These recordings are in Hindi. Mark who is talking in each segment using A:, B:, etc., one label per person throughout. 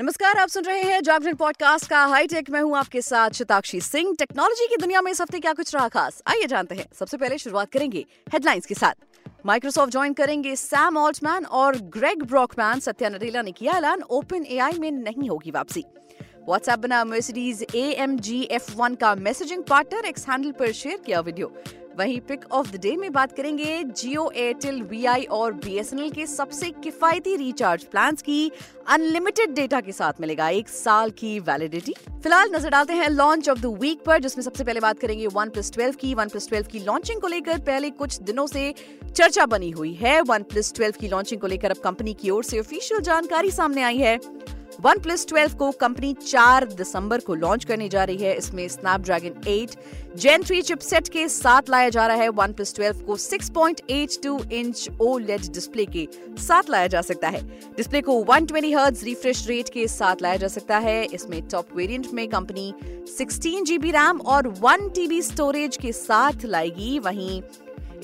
A: नमस्कार, आप सुन रहे हैं जागरण पॉडकास्ट का हाईटेक। मैं हूँ आपके साथ शताक्षी सिंह। टेक्नोलॉजी की दुनिया में इस हफ़्ते क्या कुछ रहा खास? आइए जानते हैं। सबसे पहले शुरुआत करेंगे हेडलाइंस के साथ। माइक्रोसॉफ्ट ज्वाइन करेंगे सैम ऑल्टमैन और ग्रेग ब्रॉकमैन सत्या नडेला ने किया ऐलान। ओपन एआई में नहीं होगी वापसी। व्हाट्सएप बना Mercedes A M G F one का मैसेजिंग पार्टनर एक्स हैंडल पर शेयर किया वीडियो वहीं पिक ऑफ़ द डे में बात करेंगे जियो एयरटेल वीआई और बीएसएनएल के सबसे किफायती रिचार्ज प्लान की अनलिमिटेड डेटा के साथ मिलेगा। एक साल की वैलिडिटी फ़िलहाल नज़र डालते हैं लॉन्च ऑफ़ द वीक पर, जिसमें सबसे पहले बात करेंगे वन प्लस ट्वेल्व की। वन प्लस ट्वेल्व की लॉन्चिंग को लेकर पहले कुछ दिनों से चर्चा बनी हुई है। वन प्लस ट्वेल्व की लॉन्चिंग को लेकर अब कंपनी की ओर से ऑफिशियल जानकारी सामने आई है। वन प्लस ट्वेल्व को कंपनी 4 दिसंबर को लॉन्च करने जा रही है। इसमें स्नैपड्रैगन 8 जेन थ्री चिपसेट के साथ लाया जा रहा है। वन प्लस ट्वेल्व को 6.82 इंच ओलेड डिस्प्ले के साथ लाया जा सकता है। डिस्प्ले को 120 ट्वेंटी रिफ्रेश रेट के साथ लाया जा सकता है। इसमें टॉप वेरिएंट में कंपनी 16 जीबी रैम और 1 टीबी स्टोरेज के साथ लाएगी। वहीं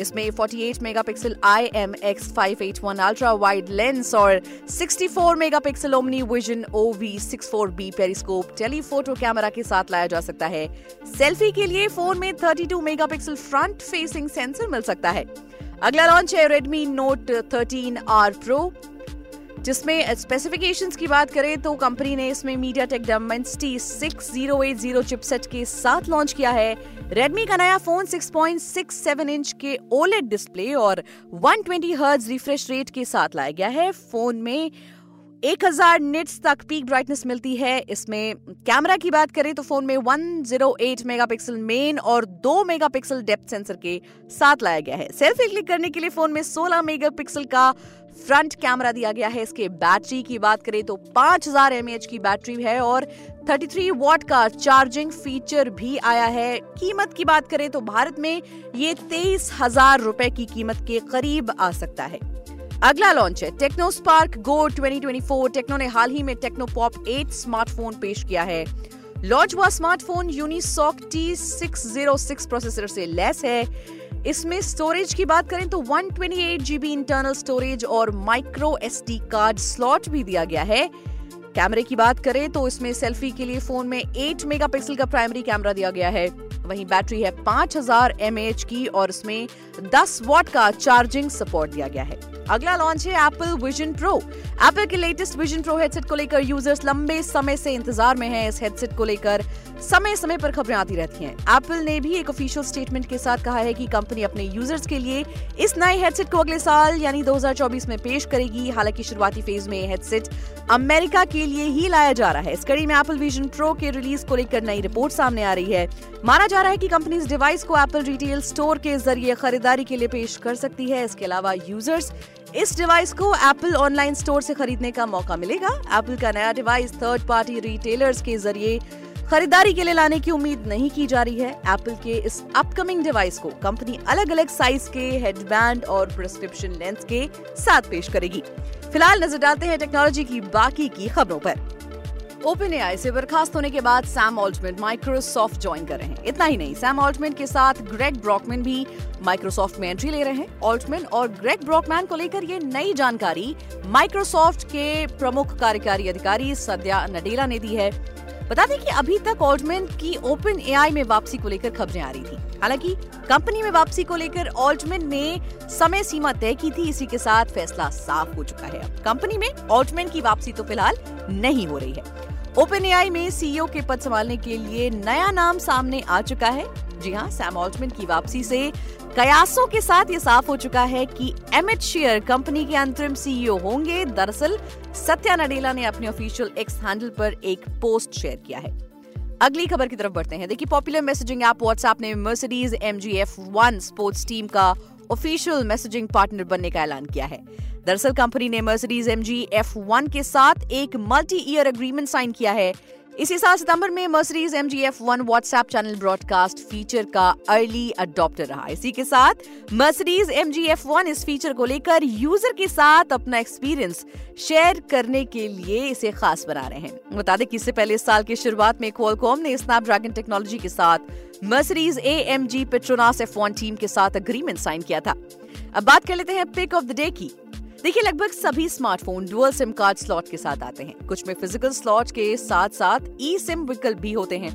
A: इसमें 48 megapixel IMX581 ultra wide lens और 64 megapixel OmniVision OV64B periscope telephoto camera के साथ लाया जा सकता है। सेल्फी के लिए फ़ोन में 32 मेगापिक्सल फ्रंट फेसिंग सेंसर मिल सकता है। अगला लॉन्च है Redmi Note 13R Pro जिसमें स्पेसिफिकेशंस की बात करें तो कंपनी ने इसमें MediaTek Dimensity six zero eight zero chipset के साथ लॉन्च किया है। रेडमी का नया फ़ोन 6.67 इंच के ओलेड डिस्प्ले और 120 ट्वेंटी रिफ्रेश रेट के साथ लाया गया है। फ़ोन में 1000 निट्स तक पीक ब्राइटनेस मिलती है। इसमें कैमरा की बात करें तो फ़ोन में 108 मेगापिक्सल मेन और 2 मेगापिक्सल डेप्थ सेंसर के साथ लाया गया है। सेल्फी क्लिक करने के लिए फ़ोन में 16 मेगापिक्सल का फ्रंट कैमरा दिया गया है। इसके बैटरी की बात करें तो 5000 हज़ार की बैटरी है और 33 वॉट का चार्जिंग फीचर भी आया है। कीमत की बात करें तो भारत में ये तेईस हज़ार रुपए की कीमत के करीब आ सकता है। अगला लॉन्च है। टेक्नो स्पार्क गो 2024 टेक्नो ने हाल ही में टेक्नो पॉप 8 स्मार्टफ़ोन पेश किया है। लॉन्च हुआ स्मार्टफ़ोन यूनिसॉक T606 प्रोसेसर से लेस है। इसमें स्टोरेज की बात करें तो 128 जीबी इंटरनल स्टोरेज और माइक्रो एसडी कार्ड स्लॉट भी दिया गया है। कैमरे की बात करें तो इसमें सेल्फी के लिए फ़ोन में 8 मेगापिक्सल का प्राइमरी कैमरा दिया गया है। वहीं बैटरी है 5000 हज़ार की और इसमें 10 वॉट का चार्जिंग सपोर्ट दिया गया है। अगला लॉन्च है एप्पल विजन प्रो एप्पल के लेटेस्ट विजन प्रो हेडसेट को लेकर यूज़र्स लंबे समय से इंतज़ार में हैं। इस हेडसेट को लेकर समय समय पर खबरें आती रहती हैं। एप्पल ने भी एक ऑफिशियल स्टेटमेंट के साथ कहा है कि कंपनी अपने यूज़र्स के लिए इस नए हेडसेट को अगले साल, यानी 2024 में पेश करेगी। हालाँकि शुरुआती फ़ेज़ में हेडसेट अमेरिका के लिए ही लाया जा रहा है। इस कड़ी में एप्पल विजन प्रो के रिलीज़ को लेकर नई रिपोर्ट सामने आ रही है। माना जा रहा है कि कंपनी इस डिवाइस को एप्पल रिटेल स्टोर के ज़रिए खरीदारी के लिए पेश कर सकती है। इसके अलावा यूज़र्स इस डिवाइस को एप्पल ऑनलाइन स्टोर से खरीदने का मौका मिलेगा। एप्पल का नया डिवाइस थर्ड पार्टी रिटेलर्स के ज़रिए खरीदारी के लिए लाने की उम्मीद नहीं की जा रही है। एप्पल के इस अपकमिंग डिवाइस को कंपनी अलग अलग साइज़ के हेडबैंड और प्रिस्क्रिप्शन लेंस के साथ पेश करेगी। फ़िलहाल नज़र डालते हैं टेक्नोलॉजी की बाकी की खबरों पर। ओपन एआई से बर्खास्त होने के बाद सैम ऑल्टमेंट माइक्रोसॉफ्ट ज्वाइन कर रहे हैं। इतना ही नहीं सैम ऑल्टमेंट के साथ ग्रेग ब्रॉकमैन भी माइक्रोसॉफ्ट में एंट्री ले रहे हैं। ऑल्टमैन और ग्रेग ब्रॉकमैन को लेकर ये नई जानकारी माइक्रोसॉफ्ट के प्रमुख कार्यकारी अधिकारी सद्या नडेला ने दी है। बता दें कि अभी तक ऑल्टमैन की ओपन एआई में वापसी को लेकर खबरें आ रही थी। हालाँकि, कंपनी में वापसी को लेकर ऑल्टमैन ने समय सीमा तय की थी, इसी के साथ फैसला साफ़ हो चुका है। अब कंपनी में ऑल्टमैन की वापसी तो फ़िलहाल नहीं हो रही है। ओपन एआई में सीईओ के पद संभालने के लिए नया नाम सामने आ चुका है। जी हाँ सैम ऑल्टमैन की वापसी से कयासों के साथ ये साफ़ हो चुका है कि एमिट शेयर कंपनी के अंतरिम सीईओ होंगे। दरअसल, सत्या नडेला ने अपने ऑफिशियल एक्स हैंडल पर एक पोस्ट शेयर किया है। अगली खबर की तरफ़ बढ़ते हैं। देखिए पॉपुलर मैसेजिंग ऐप व्हाट्सएप ने Mercedes M G F one sports team का ऑफिशियल मैसेजिंग पार्टनर बनने का ऐलान किया है। दरअसल, कंपनी ने Mercedes M G F one के साथ एक मल्टी ईयर एग्रीमेंट साइन किया है। इसी साल सितंबर में Mercedes M G F one WhatsApp channel broadcast feature का अर्ली अडॉप्टर रहा। इसी के साथ Mercedes M G F one इस फीचर को लेकर यूज़र के साथ अपना एक्सपीरियंस शेयर करने के लिए इसे खास बना रहे हैं। बता दें कि इससे पहले इस साल की शुरुआत में क्वालकॉम ने स्नैपड्रैगन टेक्नोलॉजी के साथ Mercedes A M G Petronas F one team के साथ अग्रीमेंट साइन किया था। अब बात कर लेते हैं पिक ऑफ़ द डे की। देखिए, लगभग सभी smartphone dual SIM card slot के साथ आते हैं। कुछ में फ़िज़िकल स्लॉट के साथ साथ ई सिम विकल्प भी होते हैं।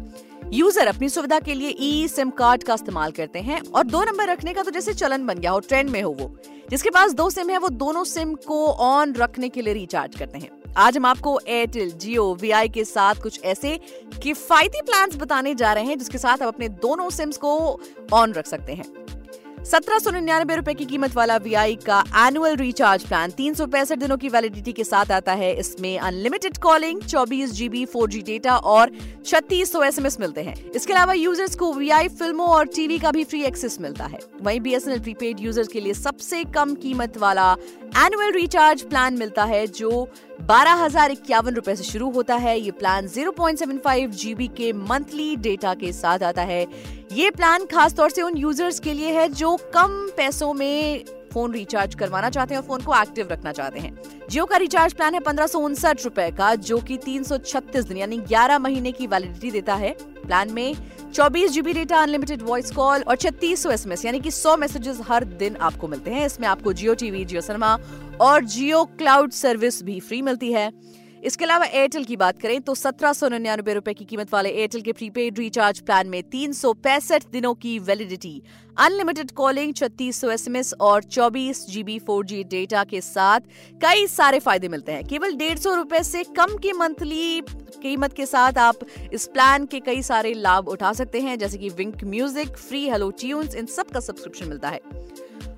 A: यूज़र अपनी सुविधा के लिए ई सिम कार्ड का इस्तेमाल करते हैं और दो नंबर रखने का तो जैसे चलन बन गया हो ट्रेंड में हो वो। जिसके पास दो सिम है, वो दोनों सिम को ऑन रखने के लिए रिचार्ज करते हैं। आज हम आपको एयरटेल जियो वी के साथ कुछ ऐसे किफायती प्लान बताने जा रहे हैं, जिसके साथ आप अपने दोनों सिम्स को ऑन रख सकते हैं। सत्रह सौ निन्यानवे रुपए की कीमत वाला वी का एनुअल रिचार्ज प्लान तीन सौ पैंसठ दिनों की वैलिडिटी के साथ आता है। इसमें अनलिमिटेड कॉलिंग चौबीस जीबी फोर जी डेटा और छत्तीस सौ एसएमएस मिलते हैं। इसके अलावा यूज़र्स को वीआई फ़िल्मों और टीवी का भी फ्री एक्सेस मिलता है। वहीं बी एस प्रीपेड यूज़र्स के लिए सबसे कम कीमत वाला एनुअल रिचार्ज प्लान मिलता है, जो बारह हज़ार इक्यावन रूपए ऐसी शुरू होता है। ये प्लान 0.75 जीबी के मंथली डेटा के साथ आता है। ये प्लान खास तौर से उन यूज़र्स के लिए है जो कम पैसों में फ़ोन रिचार्ज करवाना चाहते हैं और फ़ोन को एक्टिव रखना चाहते हैं। जियो का रिचार्ज प्लान है पंद्रह रुपए का, जो कि तीन सौ छत्तीस दिन यानी ग्यारह महीने की वैलिडिटी देता है। प्लान में चौबीस GB data unlimited voice call और छत्तीस सौ एस यानी कि सौ मैसेजेस हर दिन आपको मिलते हैं। इसमें आपको जियो टीवी जियो सिनेमा और जियो क्लाउड सर्विस भी फ्री मिलती है। इसके अलावा एयरटेल की बात करें तो सत्रह सौ निन्यानबे रुपए की कीमत वाले एयरटेल के प्रीपेड रिचार्ज प्लान में तीन सौ पैंसठ दिनों की वैलिडिटी अनलिमिटेड कॉलिंग छत्तीस सौ एस एम एस और चौबीस जीबी फोर जी डेटा के साथ कई सारे फ़ायदे मिलते हैं। केवल डेढ़ सौ रुपए से कम की मंथली कीमत के साथ आप इस प्लान के कई सारे लाभ उठा सकते हैं, जैसे कि Wynk music free hello tunes इन सब का सब्सक्रिप्शन मिलता है।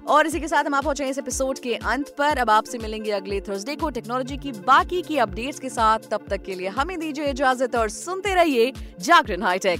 A: और इसी के साथ हम आप पहुँचे इस एपिसोड के अंत पर। अब आपसे मिलेंगे अगले थर्सडे को टेक्नोलॉजी की बाकी की अपडेट्स के साथ। तब तक के लिए हमें दीजिए इजाज़त और सुनते रहिए जागरण हाईटेक